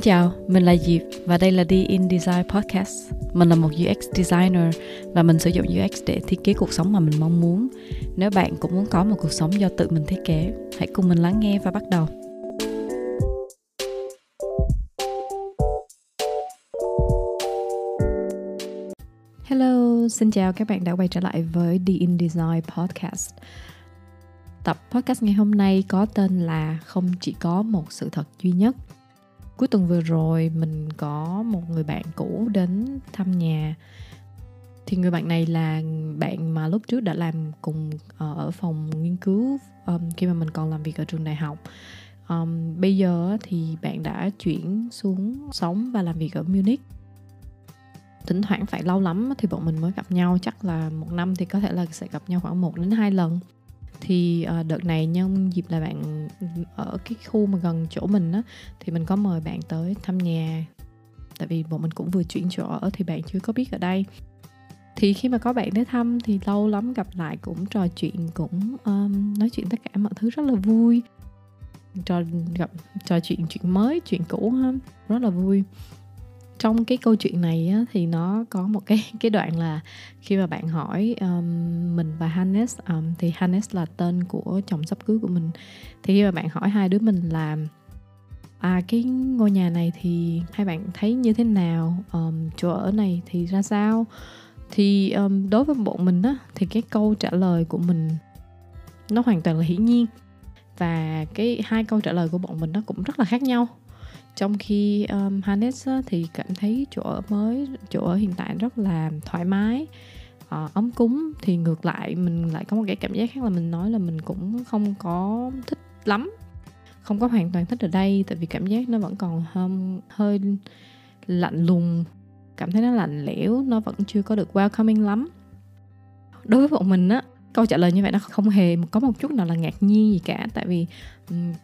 Xin chào, mình là Diệp và đây là The In Design Podcast. Mình là một UX designer và mình sử dụng UX để thiết kế cuộc sống mà mình mong muốn. Nếu bạn cũng muốn có một cuộc sống do tự mình thiết kế, hãy cùng mình lắng nghe và bắt đầu. Hello, xin chào các bạn đã quay trở lại với The In Design Podcast. Tập podcast ngày hôm nay có tên là Không chỉ có một sự thật duy nhất cuối tuần vừa rồi mình có một người bạn cũ đến thăm nhà. Thì người bạn này là bạn mà lúc trước đã làm cùng ờ, ở phòng nghiên cứu um, khi mà mình còn làm việc ở trường đại học. Um, bây giờ thì bạn đã chuyển xuống sống và làm việc ở Munich. Thỉnh thoảng phải lâu lắm thì bọn mình mới gặp nhau chắc là một năm thì có thể là sẽ gặp nhau khoảng một đến hai lần thì uh, đợt này nhân dịp là bạn ở cái khu mà gần chỗ mình á thì mình có mời bạn tới thăm nhà. Tại vì bọn mình cũng vừa chuyển chỗ ở thì bạn chưa có biết ở đây. Thì khi mà có bạn tới thăm thì lâu lắm gặp lại cũng trò chuyện cũng um, nói chuyện tất cả mọi thứ rất là vui. Trò gặp trò chuyện chuyện mới chuyện cũ ha rất là vui trong cái câu chuyện này á, thì nó có một cái cái đoạn là khi mà bạn hỏi um, mình và Hannes um, thì Hannes là tên của chồng sắp cưới của mình. Thì khi mà bạn hỏi hai đứa mình là à cái ngôi nhà này thì hai bạn thấy như thế nào? Um, chỗ ở này thì ra sao? Thì um, đối với bọn mình á thì cái câu trả lời của mình nó hoàn toàn là hiển nhiên. Và cái hai câu trả lời của bọn mình nó cũng rất là khác nhau trong khi um, Hannes thì cảm thấy chỗ ở mới chỗ ở hiện tại rất là thoải mái. Uh, ấm cúng thì ngược lại mình lại có một cái cảm giác khác là mình nói là mình cũng không có thích lắm. Không có hoàn toàn thích ở đây tại vì cảm giác nó vẫn còn um, hơi lạnh lùng. Cảm thấy nó lạnh lẽo nó vẫn chưa có được welcoming lắm. Đối với bọn mình á câu trả lời như vậy nó không hề có một chút nào là ngạc nhiên gì cả. Tại vì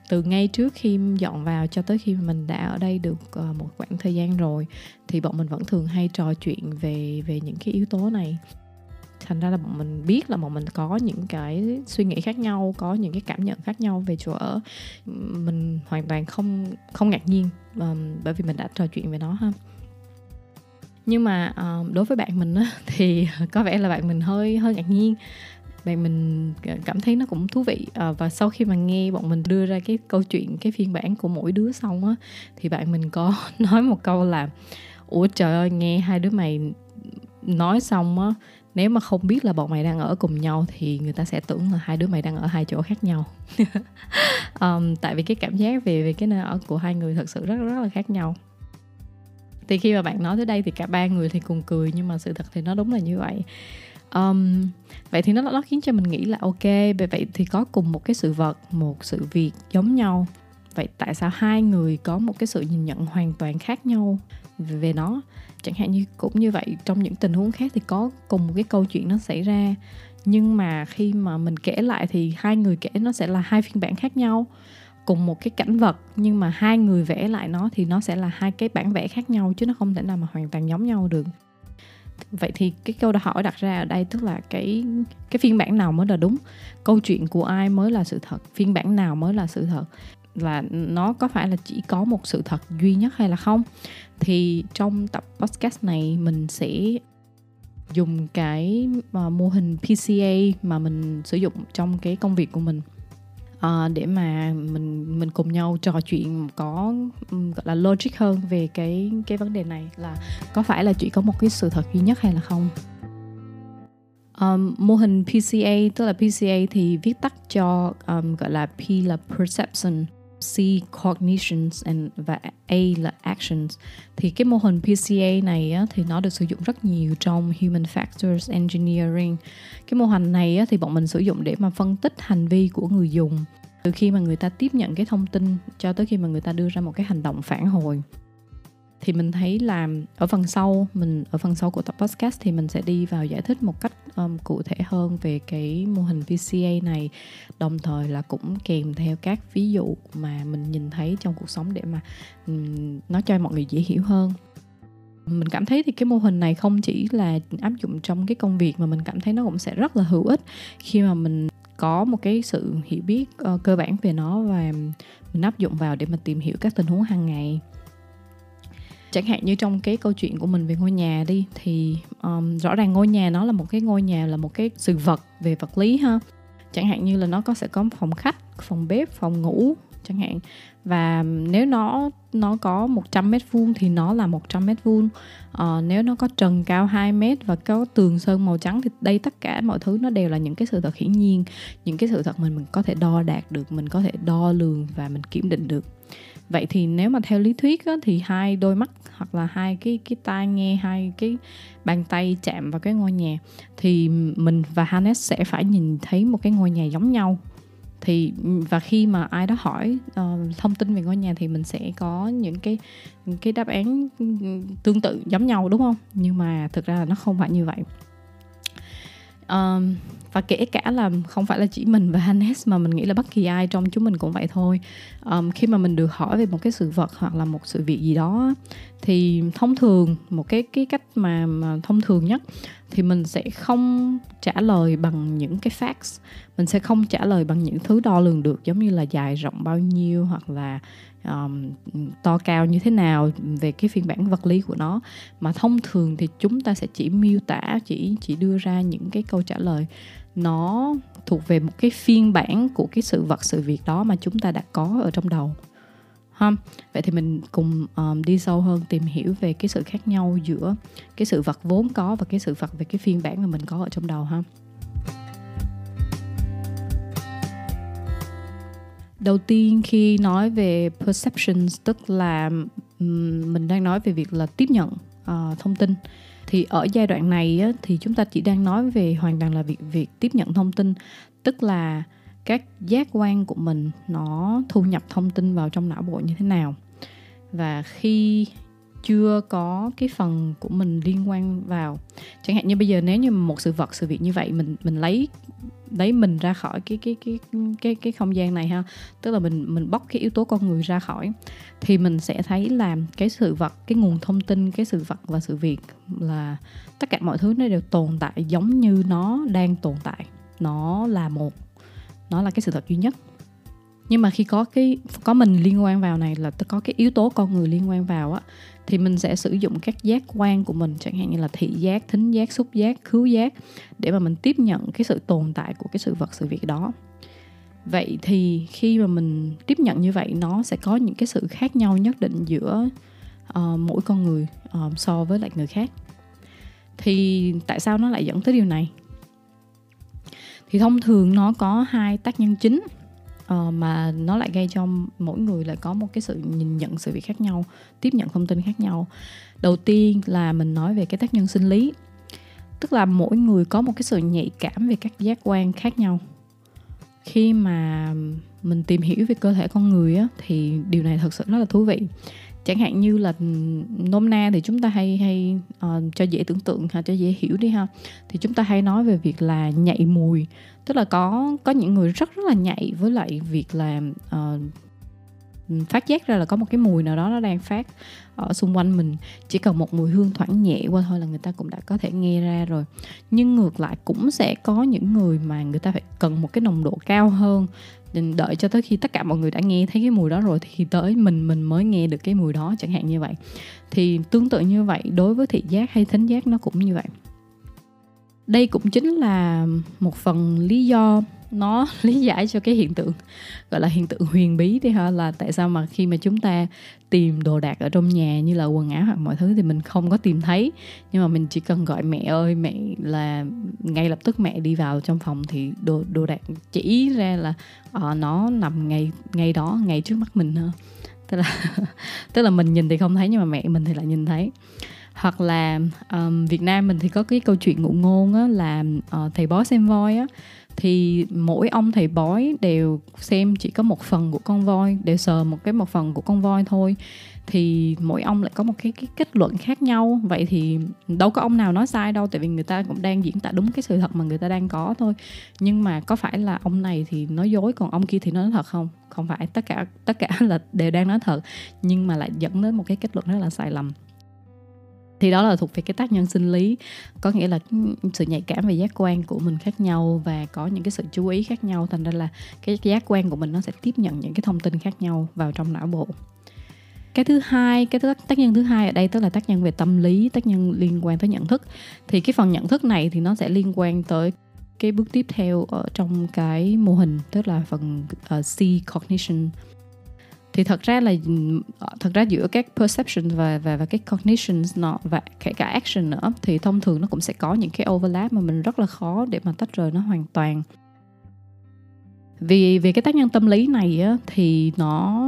từ ngay trước khi dọn vào cho tới khi mình đã ở đây được ờ, một khoảng thời gian rồi thì bọn mình vẫn thường hay trò chuyện về về những cái yếu tố này. Thành ra là bọn mình biết là bọn mình có những cái suy nghĩ khác nhau có những cái cảm nhận khác nhau về chỗ ở. Mình hoàn toàn không không ngạc nhiên um, bởi vì mình đã trò chuyện về nó ha. Nhưng mà um, đối với bạn mình á, thì có vẻ là bạn mình hơi hơi ngạc nhiên bạn mình ờ, cảm thấy nó cũng thú vị. À, và sau khi mà nghe bọn mình đưa ra cái câu chuyện cái phiên bản của mỗi đứa xong á thì bạn mình có nói một câu là ủa trời ơi nghe hai đứa mày nói xong á nếu mà không biết là bọn mày đang ở cùng nhau thì người ta sẽ tưởng là hai đứa mày đang ở hai chỗ khác nhau. Um, tại vì cái cảm giác về về cái nơi ở của hai người thật sự rất rất là khác nhau. Thì khi mà bạn nói tới đây thì cả ba người thì cùng cười nhưng mà sự thật thì nó đúng là như vậy um, vậy thì nó nó khiến cho mình nghĩ là ok vậy thì có cùng một cái sự vật một sự việc giống nhau. Vậy tại sao hai người có một cái sự nhìn nhận hoàn toàn khác nhau về nó? Chẳng hạn như cũng như vậy trong những tình huống khác thì có cùng một cái câu chuyện nó xảy ra. Nhưng mà khi mà mình kể lại thì hai người kể nó sẽ là hai phiên bản khác nhau cùng một cái cảnh vật. Nhưng mà hai người vẽ lại nó thì nó sẽ là hai cái bản vẽ khác nhau chứ nó không thể nào mà hoàn toàn giống nhau được vậy thì cái câu hỏi đặt ra ở đây tức là cái cái phiên bản nào mới là đúng? Câu chuyện của ai mới là sự thật? Phiên bản nào mới là sự thật? Là nó có phải là chỉ có một sự thật duy nhất hay là không? Thì trong tập podcast này mình sẽ dùng cái ờ, mô hình PCA mà mình sử dụng trong cái công việc của mình uh, để mà mình mình cùng nhau trò chuyện có um, gọi là logic hơn về cái cái vấn đề này là có phải là chỉ có một cái sự thật duy nhất hay là không? Um, mô hình PCA tức là PCA thì viết tắt cho um, gọi là P là perception. C cognitions and và A là actions. Thì cái mô hình PCA này á, thì nó được sử dụng rất nhiều trong human factors engineering. Cái mô hình này á, thì bọn mình sử dụng để mà phân tích hành vi của người dùng. Từ khi mà người ta tiếp nhận cái thông tin cho tới khi mà người ta đưa ra một cái hành động phản hồi. Thì mình thấy là ở phần sau mình ở phần sau của tập podcast thì mình sẽ đi vào giải thích một cách um, cụ thể hơn về cái mô hình PCA này. Đồng thời là cũng kèm theo các ví dụ mà mình nhìn thấy trong cuộc sống để mà um, nó cho mọi người dễ hiểu hơn. Mình cảm thấy thì cái mô hình này không chỉ là áp dụng trong cái công việc mà mình cảm thấy nó cũng sẽ rất là hữu ích khi mà mình có một cái sự hiểu biết uh, cơ bản về nó và mình áp dụng vào để mà tìm hiểu các tình huống hàng ngày chẳng hạn như trong cái câu chuyện của mình về ngôi nhà đi thì um, rõ ràng ngôi nhà nó là một cái ngôi nhà là một cái sự vật về vật lý ha. Chẳng hạn như là nó có sẽ có phòng khách phòng bếp phòng ngủ chẳng hạn. Và nếu nó nó có 100 mét vuông thì nó là 100 mét vuông. À, nếu nó có trần cao 2 mét và có tường sơn màu trắng thì đây tất cả mọi thứ nó đều là những cái sự thật hiển nhiên những cái sự thật mình mình có thể đo đạt được mình có thể đo lường và mình kiểm định được vậy thì nếu mà theo lý thuyết á, thì hai đôi mắt hoặc là hai cái cái tai nghe hai cái bàn tay chạm vào cái ngôi nhà thì mình và Hannes sẽ phải nhìn thấy một cái ngôi nhà giống nhau. Thì và khi mà ai đó hỏi uh, thông tin về ngôi nhà thì mình sẽ có những cái những cái đáp án tương tự giống nhau đúng không? Nhưng mà thực ra là nó không phải như vậy um, và kể cả là không phải là chỉ mình và Hannes mà mình nghĩ là bất kỳ ai trong chúng mình cũng vậy thôi. Um, khi mà mình được hỏi về một cái sự vật hoặc là một sự việc gì đó thì thông thường một cái cái cách mà, mà thông thường nhất thì mình sẽ không trả lời bằng những cái facts. Mình sẽ không trả lời bằng những thứ đo lường được giống như là dài rộng bao nhiêu hoặc là um, to cao như thế nào về cái phiên bản vật lý của nó. Mà thông thường thì chúng ta sẽ chỉ miêu tả chỉ chỉ đưa ra những cái câu trả lời. Nó thuộc về một cái phiên bản của cái sự vật sự việc đó mà chúng ta đã có ở trong đầu. Ha vậy thì mình cùng um, đi sâu hơn tìm hiểu về cái sự khác nhau giữa cái sự vật vốn có và cái sự vật về cái phiên bản mà mình có ở trong đầu ha. Đầu tiên khi nói về perceptions tức là mình đang nói về việc là tiếp nhận uh, thông tin thì ở giai đoạn này á, thì chúng ta chỉ đang nói về hoàn toàn là việc việc tiếp nhận thông tin. Tức là các giác quan của mình nó thu nhập thông tin vào trong não bộ như thế nào. Và khi chưa có cái phần của mình liên quan vào chẳng hạn như bây giờ nếu như một sự vật sự việc như vậy mình mình lấy lấy mình ra khỏi cái cái cái cái cái không gian này ha. Tức là mình mình bóc cái yếu tố con người ra khỏi. Thì mình sẽ thấy là cái sự vật, cái nguồn thông tin, cái sự vật và sự việc, là tất cả mọi thứ nó đều tồn tại giống như nó đang tồn tại. Nó là một, nó là cái sự thật duy nhất. Nhưng mà khi có cái, có mình liên quan vào này, là có cái yếu tố con người liên quan vào á thì mình sẽ sử dụng các giác quan của mình chẳng hạn như là thị giác thính giác xúc giác khứu giác để mà mình tiếp nhận cái sự tồn tại của cái sự vật sự việc đó. Vậy thì khi mà mình tiếp nhận như vậy nó sẽ có những cái sự khác nhau nhất định giữa uh, mỗi con người uh, so với lại người khác. Thì tại sao nó lại dẫn tới điều này? Thì thông thường nó có hai tác nhân chính uh, mà nó lại gây cho mỗi người lại có một cái sự nhìn nhận sự việc khác nhau tiếp nhận thông tin khác nhau. Đầu tiên là mình nói về cái tác nhân sinh lý tức là mỗi người có một cái sự nhạy cảm về các giác quan khác nhau. Khi mà mình tìm hiểu về cơ thể con người á, thì điều này thật sự rất là thú vị chẳng hạn như là nôm na thì chúng ta hay hay uh, cho dễ tưởng tượng ha cho dễ hiểu đi ha. Thì chúng ta hay nói về việc là nhạy mùi. Tức là có có những người rất rất là nhạy với lại việc là uh, phát giác ra là có một cái mùi nào đó nó đang phát ở xung quanh mình. Chỉ cần một mùi hương thoảng nhẹ qua thôi là người ta cũng đã có thể nghe ra rồi. Nhưng ngược lại cũng sẽ có những người mà người ta phải cần một cái nồng độ cao hơn. Đợi cho tới khi tất cả mọi người đã nghe thấy cái mùi đó rồi thì tới mình mình mới nghe được cái mùi đó, chẳng hạn như vậy. Thì tương tự như vậy, đối với thị giác hay thính giác nó cũng như vậy đây cũng chính là một phần lý do nó lý giải cho cái hiện tượng gọi là hiện tượng huyền bí đi ha. Là tại sao mà khi mà chúng ta tìm đồ đạc ở trong nhà như là quần áo hoặc mọi thứ thì mình không có tìm thấy. Nhưng mà mình chỉ cần gọi mẹ ơi mẹ là ngay lập tức mẹ đi vào trong phòng thì đồ đồ đạc chỉ ra là uh, nó nằm ngay ngay đó ngay trước mắt mình ha tức là tức là mình nhìn thì không thấy nhưng mà mẹ mình thì lại nhìn thấy hoặc là um, Việt Nam mình thì có cái câu chuyện ngụ ngôn á, là uh, thầy bói xem voi á. Thì mỗi ông thầy bói đều xem chỉ có một phần của con voi đều sờ một cái một phần của con voi thôi. Thì mỗi ông lại có một cái, cái kết luận khác nhau. Vậy thì đâu có ông nào nói sai đâu tại vì người ta cũng đang diễn tả đúng cái sự thật mà người ta đang có thôi. Nhưng mà có phải là ông này thì nói dối còn ông kia thì nói thật không? Không phải tất cả tất cả là đều đang nói thật nhưng mà lại dẫn đến một cái kết luận rất là sai lầm thì đó là thuộc về cái tác nhân sinh lý. Có nghĩa là sự nhạy cảm về giác quan của mình khác nhau và có những cái sự chú ý khác nhau. Thành ra là cái giác quan của mình nó sẽ tiếp nhận những cái thông tin khác nhau vào trong não bộ. Cái thứ hai cái tác, tác nhân thứ hai ở đây tức là tác nhân về tâm lý tác nhân liên quan tới nhận thức. Thì cái phần nhận thức này thì nó sẽ liên quan tới cái bước tiếp theo ở trong cái mô hình tức là phần uh, C cognition thì thật ra là ừ, thật ra giữa các perception và và và cái cognitions nó và kể cả action nữa thì thông thường nó cũng sẽ có những cái overlap mà mình rất là khó để mà tách rời nó hoàn toàn. Vì vì cái tác nhân tâm lý này á, thì nó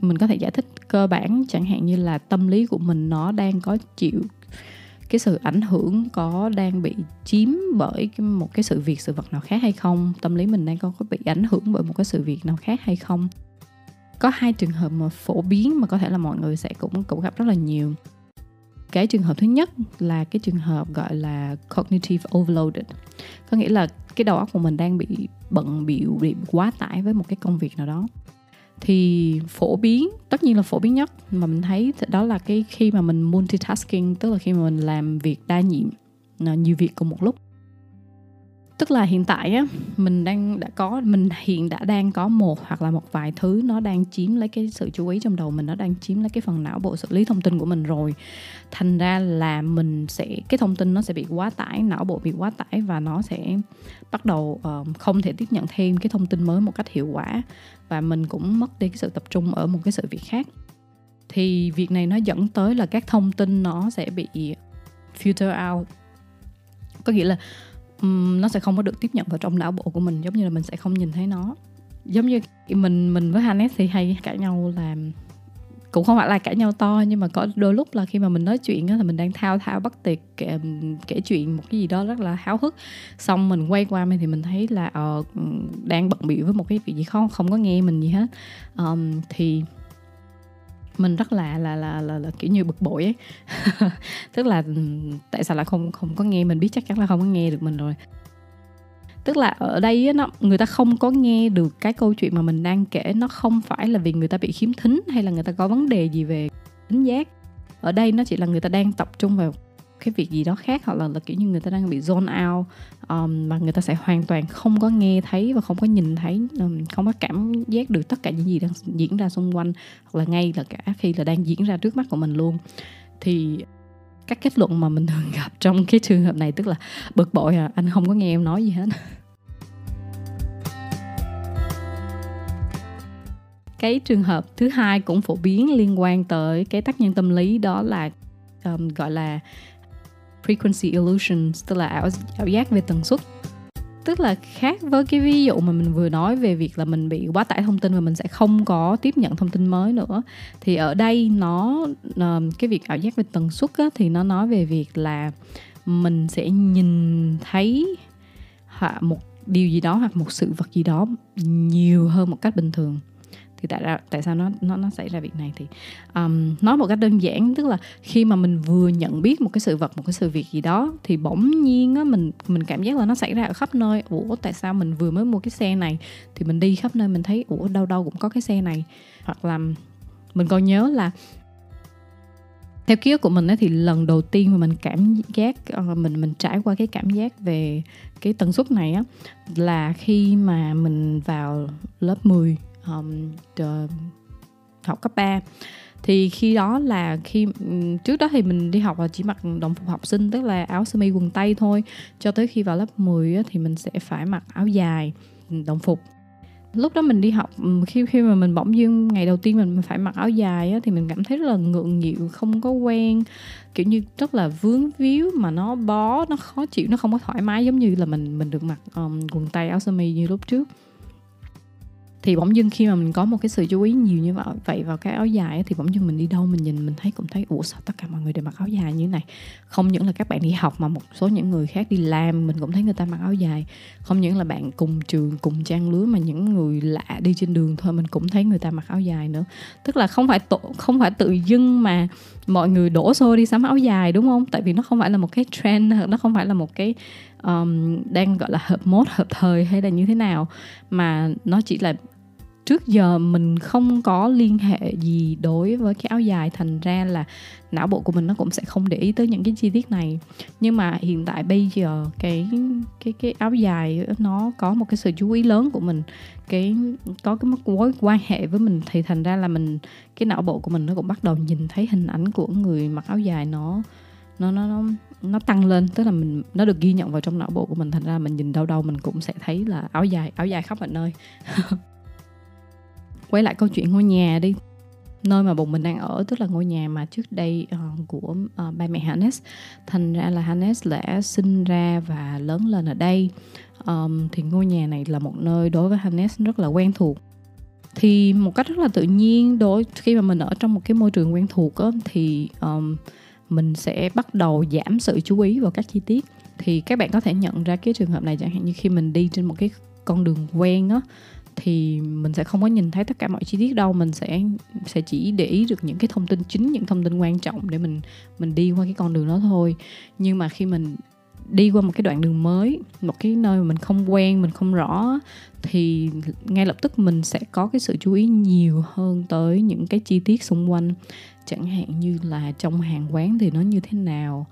mình có thể giải thích cơ bản chẳng hạn như là tâm lý của mình nó đang có chịu cái sự ảnh hưởng có đang bị chiếm bởi một cái sự việc sự vật nào khác hay không? Tâm lý mình đang có có bị ảnh hưởng bởi một cái sự việc nào khác hay không? Có hai trường hợp mà phổ biến mà có thể là mọi người sẽ cũng cũng gặp rất là nhiều. Cái trường hợp thứ nhất là cái trường hợp gọi là cognitive overloaded. Có nghĩa là cái đầu óc của mình đang bị bận biểu bị quá tải với một cái công việc nào đó. Thì phổ biến, tất nhiên là phổ biến nhất mà mình thấy đó là cái khi mà mình multitasking, tức là khi mà mình làm việc đa nhiệm à, nhiều việc cùng một lúc tức là hiện tại á mình đang đã có mình hiện đã đang có một hoặc là một vài thứ nó đang chiếm lấy cái sự chú ý trong đầu mình nó đang chiếm lấy cái phần não bộ xử lý thông tin của mình rồi. Thành ra là mình sẽ cái thông tin nó sẽ bị quá tải não bộ bị quá tải và nó sẽ bắt đầu uh, không thể tiếp nhận thêm cái thông tin mới một cách hiệu quả và mình cũng mất đi cái sự tập trung ở một cái sự việc khác. Thì việc này nó dẫn tới là các thông tin nó sẽ bị filter out. Có nghĩa là um, nó sẽ không có được tiếp nhận vào trong não bộ của mình giống như là mình sẽ không nhìn thấy nó. Giống như mình mình với Hannes thì hay cãi nhau là cũng không phải là cãi nhau to nhưng mà có đôi lúc là khi mà mình nói chuyện á thì mình đang thao thao bắt tiệc kể, kể chuyện một cái gì đó rất là háo hức. Xong mình quay qua mình thì mình thấy là uh, đang bận bịu với một cái việc gì không không có nghe mình gì hết. Um, thì mình rất là là là là, là kiểu như bực bội ấy. Tức là ừ, tại sao lại không không có nghe? Mình biết chắc chắn là không có nghe được mình rồi. Tức là ở đây nó người ta không có nghe được cái câu chuyện mà mình đang kể. Nó không phải là vì người ta bị khiếm thính hay là người ta có vấn đề gì về tính giác. Ở đây nó chỉ là người ta đang tập trung vào cái việc gì đó khác hoặc là, là kiểu như người ta đang bị zone out um, mà người ta sẽ hoàn toàn không có nghe thấy và không có nhìn thấy um, không có cảm giác được tất cả những gì đang diễn ra xung quanh hoặc là ngay là cả khi là đang diễn ra trước mắt của mình luôn. Thì các kết luận mà mình thường gặp trong cái trường hợp này tức là bực bội à anh không có nghe em nói gì hết. Cái trường hợp thứ hai cũng phổ biến liên quan tới cái tác nhân tâm lý đó là um, gọi là frequency illusions tức là ảo ảo giác về tần suất. Tức là khác với cái ví dụ mà mình vừa nói về việc là mình bị quá tải thông tin và mình sẽ không có tiếp nhận thông tin mới nữa. Thì ở đây nó ờ, cái việc ảo giác về tần suất á, thì nó nói về việc là mình sẽ nhìn thấy một điều gì đó hoặc một sự vật gì đó nhiều hơn một cách bình thường thì tại ra tại sao nó nó nó xảy ra việc này thì um, nói một cách đơn giản tức là khi mà mình vừa nhận biết một cái sự vật một cái sự việc gì đó thì bỗng nhiên á mình mình cảm giác là nó xảy ra ở khắp nơi. Ủa tại sao mình vừa mới mua cái xe này? Thì mình đi khắp nơi mình thấy ủa đâu đâu cũng có cái xe này. Hoặc là mình còn nhớ là theo ký ức của mình ấy, thì lần đầu tiên mà mình cảm giác ờ, mình mình trải qua cái cảm giác về cái tần suất này á là khi mà mình vào lớp 10 um, học cấp 3 thì khi đó là khi trước đó thì mình đi học là chỉ mặc đồng phục học sinh tức là áo sơ mi quần tây thôi. Cho tới khi vào lớp 10 thì mình sẽ phải mặc áo dài đồng phục. Lúc đó mình đi học khi khi mà mình bỗng dưng ngày đầu tiên mình phải mặc áo dài á, thì mình cảm thấy rất là ngượng nghịu không có quen. Kiểu như rất là vướng víu mà nó bó nó khó chịu nó không có thoải mái giống như là mình mình được mặc um, quần tây áo sơ mi như lúc trước thì bỗng dưng khi mà mình có một cái sự chú ý nhiều như vậy vào cái áo dài thì bỗng dưng mình đi đâu mình nhìn mình thấy cũng thấy ủa sao tất cả mọi người đều mặc áo dài như thế này? Không những là các bạn đi học mà một số những người khác đi làm mình cũng thấy người ta mặc áo dài. Không những là bạn cùng trường cùng trang lứa mà những người lạ đi trên đường thôi mình cũng thấy người ta mặc áo dài nữa. Tức là không phải tổ, không phải tự dưng mà mọi người đổ xô đi sắm áo dài đúng không? Tại vì nó không phải là một cái trend nó không phải là một cái um, đang gọi là hợp mốt hợp thời hay là như thế nào. Mà nó chỉ là trước giờ mình không có liên hệ gì đối với cái áo dài, thành ra là não bộ của mình nó cũng sẽ không để ý tới những cái chi tiết này. Nhưng mà hiện tại bây giờ cái cái cái áo dài nó có một cái sự chú ý lớn của mình, cái, có cái mối quan hệ với mình thì thành ra là mình, cái não bộ của mình nó cũng bắt đầu nhìn thấy hình ảnh của người mặc áo dài nó nó nó nó nó tăng lên. Tức là mình, nó được ghi nhận vào trong não bộ của mình, thành ra mình nhìn đâu đâu mình cũng sẽ thấy là áo dài áo dài khắp mọi nơi. quay lại câu chuyện ngôi nhà đi. Nơi mà bọn mình đang ở tức là ngôi nhà mà trước đây uh, của uh, ba mẹ Hannes. Thành ra là Hannes đã sinh ra và lớn lên ở đây. Um, thì ngôi nhà này là một nơi đối với Hannes rất là quen thuộc. Thì một cách rất là tự nhiên đối khi mà mình ở trong một cái môi trường quen thuộc á, thì um, mình sẽ bắt đầu giảm sự chú ý vào các chi tiết. Thì các bạn có thể nhận ra cái trường hợp này chẳng hạn như khi mình đi trên một cái con đường quen á thì mình sẽ không có nhìn thấy tất cả mọi chi tiết đâu. Mình sẽ sẽ chỉ để ý được những cái thông tin chính những thông tin quan trọng để mình mình đi qua cái con đường đó thôi. Nhưng mà khi mình đi qua một cái đoạn đường mới một cái nơi mà mình không quen mình không rõ thì ngay lập tức mình sẽ có cái sự chú ý nhiều hơn tới những cái chi tiết xung quanh. Chẳng hạn như là trong hàng quán thì nó như thế nào?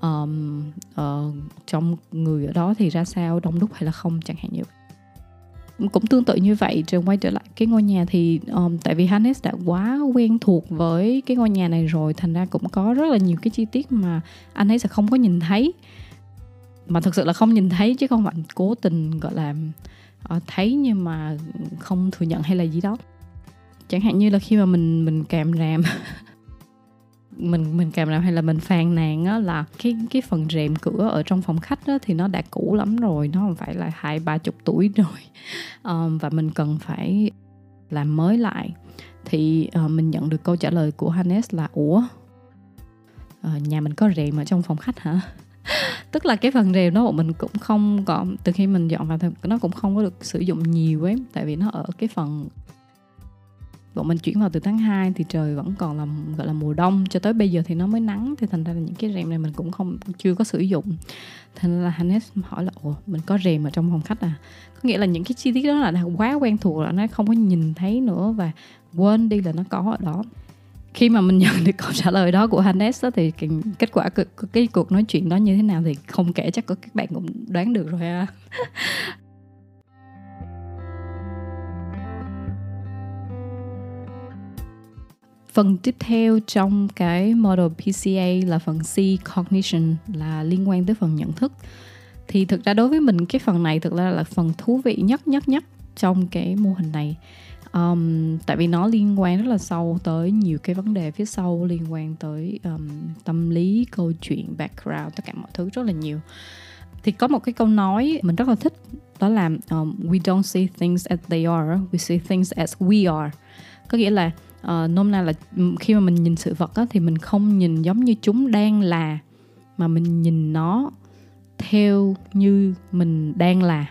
Um, uh, trong người ở đó thì ra sao? Đông đúc hay là không? Chẳng hạn như vậy cũng tương tự như vậy trường quay trở lại cái ngôi nhà thì um, tại vì Hannes đã quá quen thuộc với cái ngôi nhà này rồi thành ra cũng có rất là nhiều cái chi tiết mà anh ấy sẽ không có nhìn thấy. Mà thực sự là không nhìn thấy chứ không phải cố tình gọi là uh, thấy nhưng mà không thừa nhận hay là gì đó. Chẳng hạn như là khi mà mình mình kèm ràm mình mình cảm nào hay là mình phàn nàn á là cái cái phần rèm cửa ở trong phòng khách á, thì nó đã cũ lắm rồi nó không phải là hai ba chục tuổi rồi. Um, và mình cần phải làm mới lại. Thì uh, mình nhận được câu trả lời của Hannes là ủa? Uh, nhà mình có rèm ở trong phòng khách hả? Tức là cái phần rèm đó mình cũng không còn từ khi mình dọn vào thì nó cũng không có được sử dụng nhiều ấy tại vì nó ở cái phần bọn mình chuyển vào từ tháng 2 thì trời vẫn còn là gọi là mùa đông. Cho tới bây giờ thì nó mới nắng thì thành ra là những cái rèm này mình cũng không chưa có sử dụng. Thành ra là Hannes hỏi là ủa mình có rèm ở trong phòng khách à? Có nghĩa là những cái chi tiết đó là quá quen thuộc là nó không có nhìn thấy nữa và quên đi là nó có ở đó. Khi mà mình nhận được câu trả lời đó của Hannes đó, thì kết quả cái, cái cuộc nói chuyện đó như thế nào thì không kể chắc có các bạn cũng đoán được rồi ha. Phần tiếp theo trong cái model PCA là phần C cognition là liên quan tới phần nhận thức. Thì thực ra đối với mình cái phần này thực ra là phần thú vị nhất nhất nhất trong cái mô hình này. Um, tại vì nó liên quan rất là sâu tới nhiều cái vấn đề phía sau liên quan tới um, tâm lý, câu chuyện, background, tất cả mọi thứ rất là nhiều. Thì có một cái câu nói mình rất là thích đó là um, we don't see things as they are, we see things as we are. Có nghĩa là uh, nôm na là khi mà mình nhìn sự vật á, thì mình không nhìn giống như chúng đang là mà mình nhìn nó theo như mình đang là.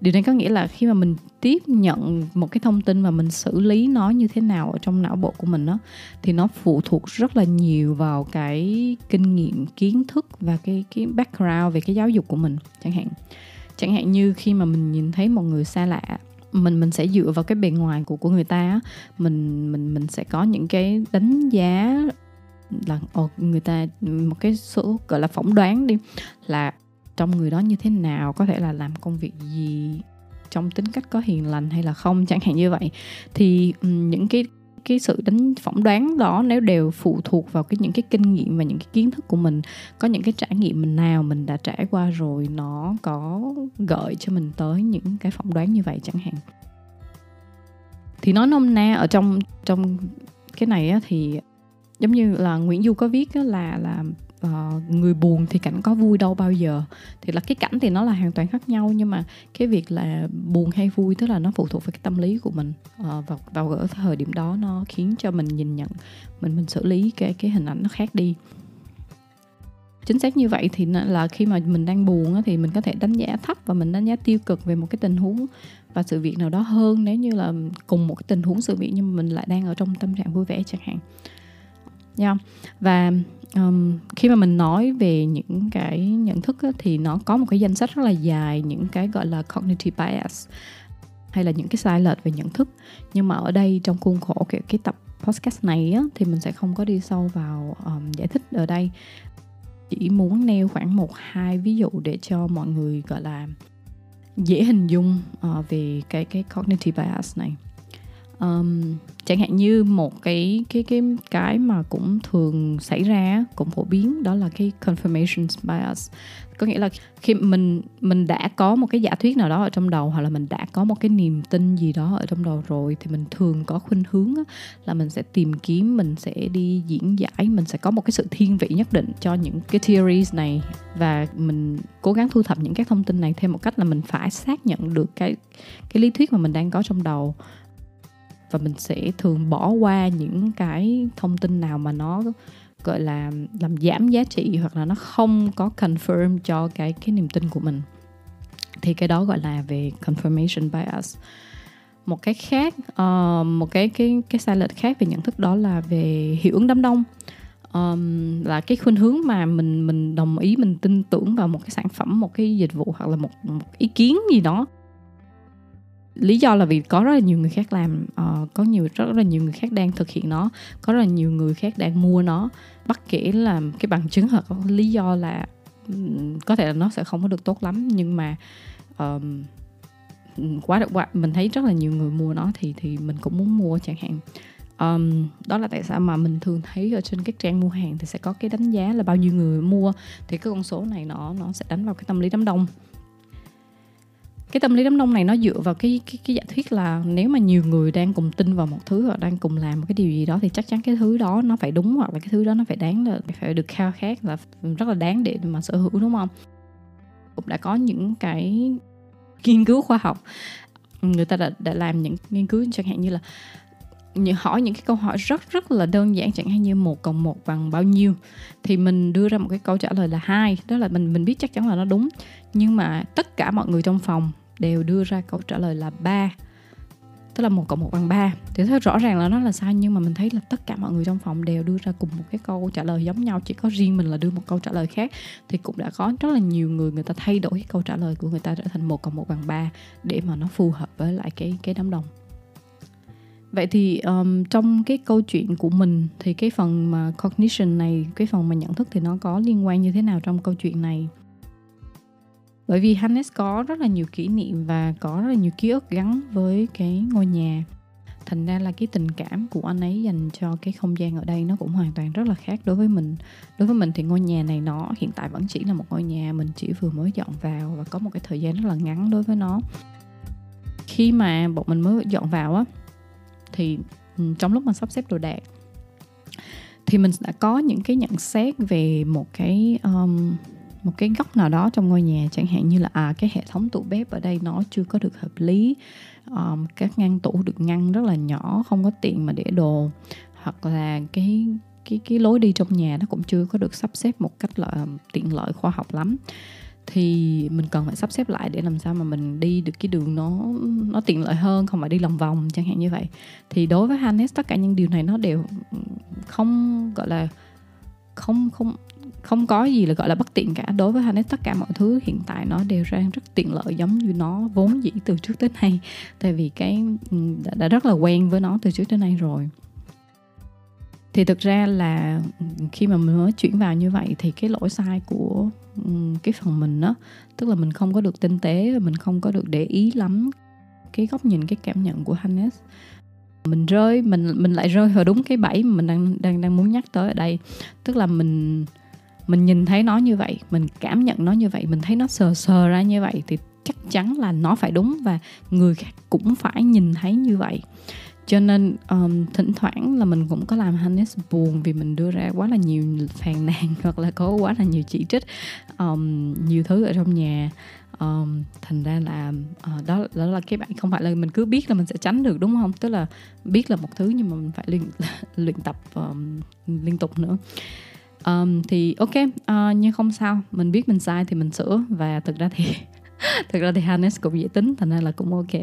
Điều này có nghĩa là khi mà mình tiếp nhận một cái thông tin và mình xử lý nó như thế nào ở trong não bộ của mình đó thì nó phụ thuộc rất là nhiều vào cái kinh nghiệm kiến thức và cái cái background về cái giáo dục của mình chẳng hạn. Chẳng hạn như khi mà mình nhìn thấy một người xa lạ mình mình sẽ dựa vào cái bề ngoài của của người ta mình mình mình sẽ có những cái đánh giá là ồ, người ta một cái số gọi là phỏng đoán đi là trong người đó như thế nào có thể là làm công việc gì trong tính cách có hiền lành hay là không chẳng hạn như vậy. Thì những cái cái sự đánh phỏng đoán đó nếu đều phụ thuộc vào cái những cái kinh nghiệm và những cái kiến thức của mình có những cái trải nghiệm mình nào mình đã trải qua rồi nó có gợi cho mình tới những cái phỏng đoán như vậy chẳng hạn. Thì nói nôm na ở trong trong cái này á, thì giống như là Nguyễn Du có viết á, là là uh, người buồn thì cảnh có vui đâu bao giờ. Thì là cái cảnh thì nó là hoàn toàn khác nhau nhưng mà cái việc là buồn hay vui tức là nó phụ thuộc vào cái tâm lý của mình. Uh, vào vào ở thời điểm đó nó khiến cho mình nhìn nhận mình mình xử lý cái cái hình ảnh nó khác đi. Chính xác như vậy thì là khi mà mình đang buồn thì mình có thể đánh giá thấp và mình đánh giá tiêu cực về một cái tình huống và sự việc nào đó hơn nếu như là cùng một cái tình huống sự việc nhưng mà mình lại đang ở trong tâm trạng vui vẻ chẳng hạn. Yeah. và um, khi mà mình nói về những cái nhận thức á, thì nó có một cái danh sách rất là dài những cái gọi là cognitive bias hay là những cái sai lệch về nhận thức. Nhưng mà ở đây trong khuôn khổ cái, cái tập podcast này á, thì mình sẽ không có đi sâu vào um, giải thích ở đây. Chỉ muốn nêu khoảng một hai ví dụ để cho mọi người gọi là dễ hình dung uh, về cái cái cognitive bias này um, chẳng hạn như một cái cái cái cái mà cũng thường xảy ra cũng phổ biến đó là cái confirmation bias. Có nghĩa là khi mình mình đã có một cái giả thuyết nào đó ở trong đầu hoặc là mình đã có một cái niềm tin gì đó ở trong đầu rồi thì mình thường có khuynh hướng là mình sẽ tìm kiếm mình sẽ đi diễn giải mình sẽ có một cái sự thiên vị nhất định cho những cái theories này. Và mình cố gắng thu thập những các thông tin này theo một cách là mình phải xác nhận được cái cái lý thuyết mà mình đang có trong đầu và mình sẽ thường bỏ qua những cái thông tin nào mà nó gọi là làm giảm giá trị hoặc là nó không có confirm cho cái cái niềm tin của mình. Thì cái đó gọi là về confirmation bias. Một cái khác uh, một cái cái cái sai lệch khác về nhận thức đó là về hiệu ứng đám đông. Um, là cái khuynh hướng mà mình mình đồng ý mình tin tưởng vào một cái sản phẩm một cái dịch vụ hoặc là một, một ý kiến gì đó lý do là vì có rất là nhiều người khác làm uh, có nhiều rất là nhiều người khác đang thực hiện nó có rất là nhiều người khác đang mua nó bất kể là cái bằng chứng hoặc lý do là có thể là nó sẽ không có được tốt lắm. Nhưng mà um, quá được quá mình thấy rất là nhiều người mua nó thì thì mình cũng muốn mua chẳng hạn. Um, đó là tại sao mà mình thường thấy ở trên các trang mua hàng thì sẽ có cái đánh giá là bao nhiêu người mua thì cái con số này nó nó sẽ đánh vào cái tâm lý đám đông cái tâm lý đám đông này nó dựa vào cái cái cái giả thuyết là nếu mà nhiều người đang cùng tin vào một thứ hoặc đang cùng làm một cái điều gì đó thì chắc chắn cái thứ đó nó phải đúng hoặc là cái thứ đó nó phải đáng là phải được khao khát là rất là đáng để mà sở hữu đúng không? Cũng đã có những cái nghiên cứu khoa học. Người ta đã, đã làm những nghiên cứu chẳng hạn như là những hỏi những cái câu hỏi rất rất là đơn giản chẳng hạn như một cộng một bằng bao nhiêu. Thì mình đưa ra một cái câu trả lời là hai đó là mình mình biết chắc chắn là nó đúng. Nhưng mà tất cả mọi người trong phòng đều đưa ra câu trả lời là 3 tức là một cộng một bằng 3 thì thấy rõ ràng là nó là sai nhưng mà mình thấy là tất cả mọi người trong phòng đều đưa ra cùng một cái câu trả lời giống nhau. Chỉ có riêng mình là đưa một câu trả lời khác. Thì cũng đã có rất là nhiều người người ta thay đổi cái câu trả lời của người ta trở thành một cộng một bằng 3 để mà nó phù hợp với lại cái cái đám đông. Vậy thì um, trong cái câu chuyện của mình thì cái phần mà cognition này cái phần mà nhận thức thì nó có liên quan như thế nào trong câu chuyện này? Bởi vì Hannes có rất là nhiều kỷ niệm và có rất là nhiều ký ức gắn với cái ngôi nhà. Thành ra là cái tình cảm của anh ấy dành cho cái không gian ở đây nó cũng hoàn toàn rất là khác đối với mình. Đối với mình thì ngôi nhà này nó hiện tại vẫn chỉ là một ngôi nhà mình chỉ vừa mới dọn vào và có một cái thời gian rất là ngắn đối với nó. Khi mà bọn mình mới dọn vào á thì ừ, trong lúc mà sắp xếp đồ đạc thì mình đã có những cái nhận xét về một cái um, một cái góc nào đó trong ngôi nhà chẳng hạn như là à cái hệ thống tủ bếp ở đây nó chưa có được hợp lý um, các ngăn tủ được ngăn rất là nhỏ không có tiện mà để đồ hoặc là cái cái cái lối đi trong nhà nó cũng chưa có được sắp xếp một cách là tiện lợi khoa học lắm. Thì mình cần phải sắp xếp lại để làm sao mà mình đi được cái đường nó nó tiện lợi hơn không phải đi lòng vòng chẳng hạn như vậy. Thì đối với Hannes tất cả những điều này nó đều không gọi là không không không có gì là gọi là bất tiện cả. Đối với Hannes tất cả mọi thứ hiện tại nó đều đang rất tiện lợi giống như nó vốn dĩ từ trước tới nay. Tại vì cái ừ, đã, đã rất là quen với nó từ trước tới nay rồi. Thì thực ra là ừ, khi mà mình mới chuyển vào như vậy thì cái lỗi sai của ừ, cái phần mình đó tức là mình không có được tinh tế và mình không có được để ý lắm cái góc nhìn cái cảm nhận của Hannes. Mình rơi mình mình lại rơi vào đúng cái bẫy mà mình đang đang đang muốn nhắc tới ở đây. Tức là mình mình nhìn thấy nó như vậy mình cảm nhận nó như vậy mình thấy nó sờ sờ ra như vậy thì chắc chắn là nó phải đúng và người khác cũng phải nhìn thấy như vậy. Cho nên um, thỉnh thoảng là mình cũng có làm Hannes buồn vì mình đưa ra quá là nhiều phàn nàn hoặc là có quá là nhiều chỉ trích um, nhiều thứ ở trong nhà. Um, thành ra là uh, đó đó là cái bạn không phải là mình cứ biết là mình sẽ tránh được đúng không? Tức là biết là một thứ nhưng mà mình phải luyện luyện tập um, liên tục nữa um, thì ok uh, nhưng không sao. Mình biết mình sai thì mình sửa. Và thực ra thì thực ra thì Hannes cũng dễ tính thành ra là cũng ok.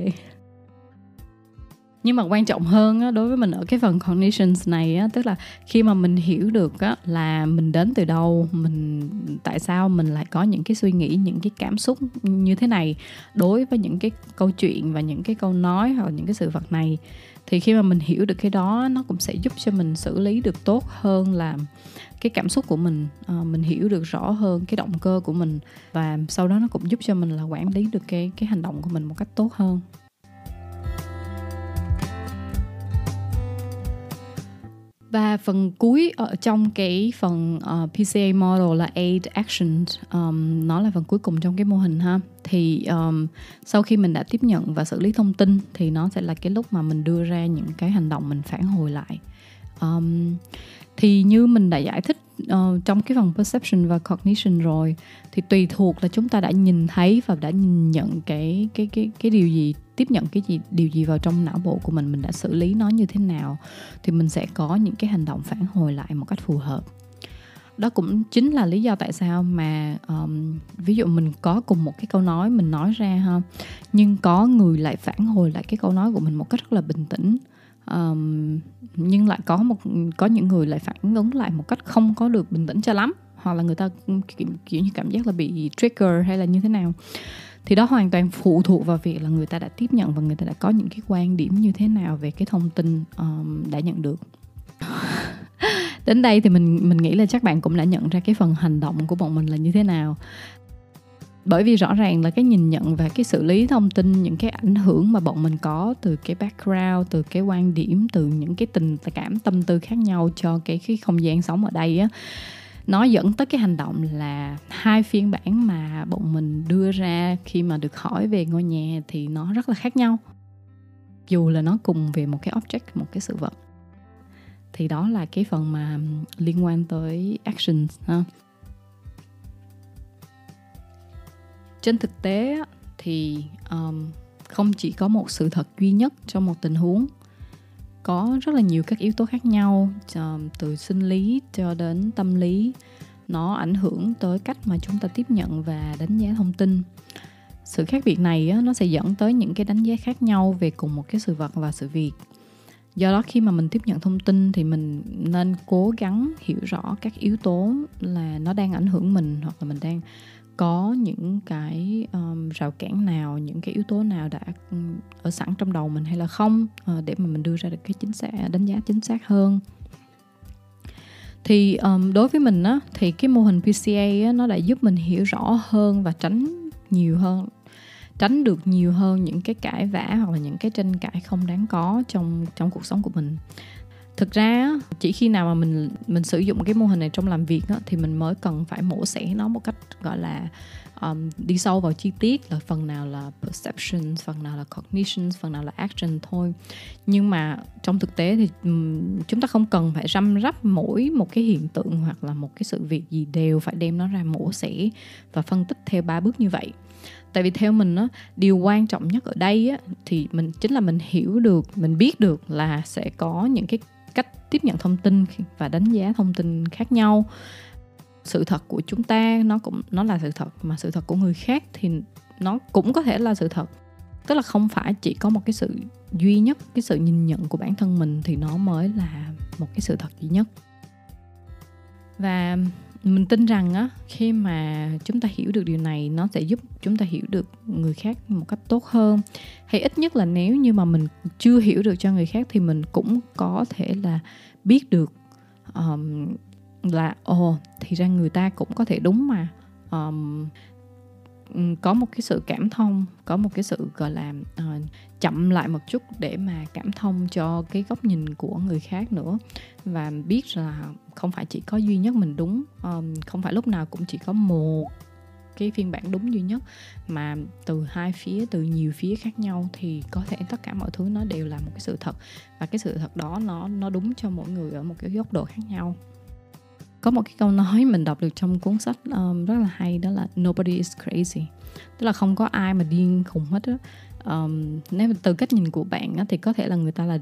Nhưng mà quan trọng hơn á, đối với mình ở cái phần conditions này á, tức là khi mà mình hiểu được á, là mình đến từ đâu mình tại sao mình lại có những cái suy nghĩ những cái cảm xúc như thế này đối với những cái câu chuyện và những cái câu nói hoặc những cái sự vật này thì khi mà mình hiểu được cái đó nó cũng sẽ giúp cho mình xử lý được tốt hơn là cái cảm xúc của mình uh, mình hiểu được rõ hơn cái động cơ của mình và sau đó nó cũng giúp cho mình là quản lý được cái cái hành động của mình một cách tốt hơn. Và phần cuối ở trong cái phần ờ, uh, PCA model là aid action um, nó là phần cuối cùng trong cái mô hình ha. Thì um, sau khi mình đã tiếp nhận và xử lý thông tin thì nó sẽ là cái lúc mà mình đưa ra những cái hành động mình phản hồi lại. Um, thì như mình đã giải thích uh, trong cái phần perception và cognition rồi thì tùy thuộc là chúng ta đã nhìn thấy và đã nhìn nhận cái cái cái cái điều gì tiếp nhận cái gì điều gì vào trong não bộ của mình mình đã xử lý nó như thế nào thì mình sẽ có những cái hành động phản hồi lại một cách phù hợp. Đó cũng chính là lý do tại sao mà um, ví dụ mình có cùng một cái câu nói mình nói ra ha nhưng có người lại phản hồi lại cái câu nói của mình một cách rất là bình tĩnh um, nhưng lại có một có những người lại phản ứng lại một cách không có được bình tĩnh cho lắm hoặc là người ta ừ, kiểu, kiểu như cảm giác là bị trigger hay là như thế nào. Thì đó hoàn toàn phụ thuộc vào việc là người ta đã tiếp nhận và người ta đã có những cái quan điểm như thế nào về cái thông tin um, đã nhận được. Đến đây thì mình mình nghĩ là chắc bạn cũng đã nhận ra cái phần hành động của bọn mình là như thế nào bởi vì rõ ràng là cái nhìn nhận và cái xử lý thông tin, những cái ảnh hưởng mà bọn mình có từ cái background, từ cái quan điểm, từ những cái tình cảm, tâm tư khác nhau cho cái cái không gian sống ở đây á, nó dẫn tới cái hành động là hai phiên bản mà bọn mình đưa ra khi mà được hỏi về ngôi nhà thì nó rất là khác nhau. Dù là nó cùng về một cái object, một cái sự vật. Thì đó là cái phần mà liên quan tới actions, ha. Trên thực tế thì um, không chỉ có một sự thật duy nhất trong một tình huống có rất là nhiều các yếu tố khác nhau từ sinh lý cho đến tâm lý. Nó ảnh hưởng tới cách mà chúng ta tiếp nhận và đánh giá thông tin. Sự khác biệt này nó sẽ dẫn tới những cái đánh giá khác nhau về cùng một cái sự vật và sự việc. Do đó khi mà mình tiếp nhận thông tin thì mình nên cố gắng hiểu rõ các yếu tố là nó đang ảnh hưởng mình hoặc là mình đang có những cái um, rào cản nào những cái yếu tố nào đã ở sẵn trong đầu mình hay là không uh, để mà mình đưa ra được cái chính xác đánh giá chính xác hơn? Thì um, đối với mình á thì cái mô hình PCA á, nó đã giúp mình hiểu rõ hơn và tránh nhiều hơn tránh được nhiều hơn những cái cãi vã hoặc là những cái tranh cãi không đáng có trong trong cuộc sống của mình thực ra chỉ khi nào mà mình mình sử dụng cái mô hình này trong làm việc á, thì mình mới cần phải mổ xẻ nó một cách gọi là um, đi sâu vào chi tiết là phần nào là perception phần nào là cognition phần nào là action thôi. Nhưng mà trong thực tế thì um, chúng ta không cần phải răm rắp mỗi một cái hiện tượng hoặc là một cái sự việc gì đều phải đem nó ra mổ xẻ và phân tích theo ba bước như vậy. Tại vì theo mình á điều quan trọng nhất ở đây á thì mình chính là mình hiểu được mình biết được là sẽ có những cái cách tiếp nhận thông tin và đánh giá thông tin khác nhau. Sự thật của chúng ta, nó cũng nó là sự thật, mà sự thật của người khác thì nó cũng có thể là sự thật. Tức là không phải chỉ có một cái sự duy nhất, cái sự nhìn nhận của bản thân mình thì nó mới là một cái sự thật duy nhất. Và mình tin rằng á khi mà chúng ta hiểu được điều này nó sẽ giúp chúng ta hiểu được người khác một cách tốt hơn. Hay ít nhất là nếu như mà mình chưa hiểu được cho người khác thì mình cũng có thể là biết được um, là ồ thì ra người ta cũng có thể đúng mà. Um, có một cái sự cảm thông có một cái sự gọi là uh, chậm lại một chút để mà cảm thông cho cái góc nhìn của người khác nữa. Và biết là không phải chỉ có duy nhất mình đúng không phải lúc nào cũng chỉ có một cái phiên bản đúng duy nhất mà từ hai phía từ nhiều phía khác nhau thì có thể tất cả mọi thứ nó đều là một cái sự thật. Và cái sự thật đó nó nó đúng cho mỗi người ở một cái góc độ khác nhau. Có một cái câu nói mình đọc được trong cuốn sách um, rất là hay đó là nobody is crazy tức là không có ai mà điên khùng hết á um, nếu từ cách nhìn của bạn á, thì có thể là người ta là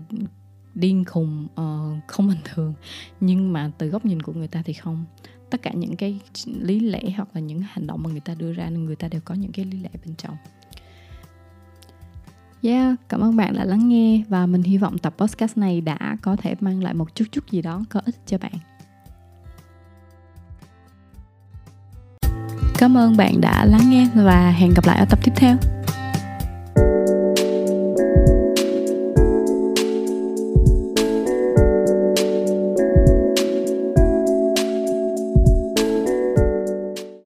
điên khùng uh, không bình thường nhưng mà từ góc nhìn của người ta thì không tất cả những cái lý lẽ hoặc là những hành động mà người ta đưa ra người ta đều có những cái lý lẽ bên trong Yeah, cảm ơn bạn đã lắng nghe và mình hy vọng tập podcast này đã có thể mang lại một chút chút gì đó có ích cho bạn. Cảm ơn bạn đã lắng nghe và hẹn gặp lại ở tập tiếp theo.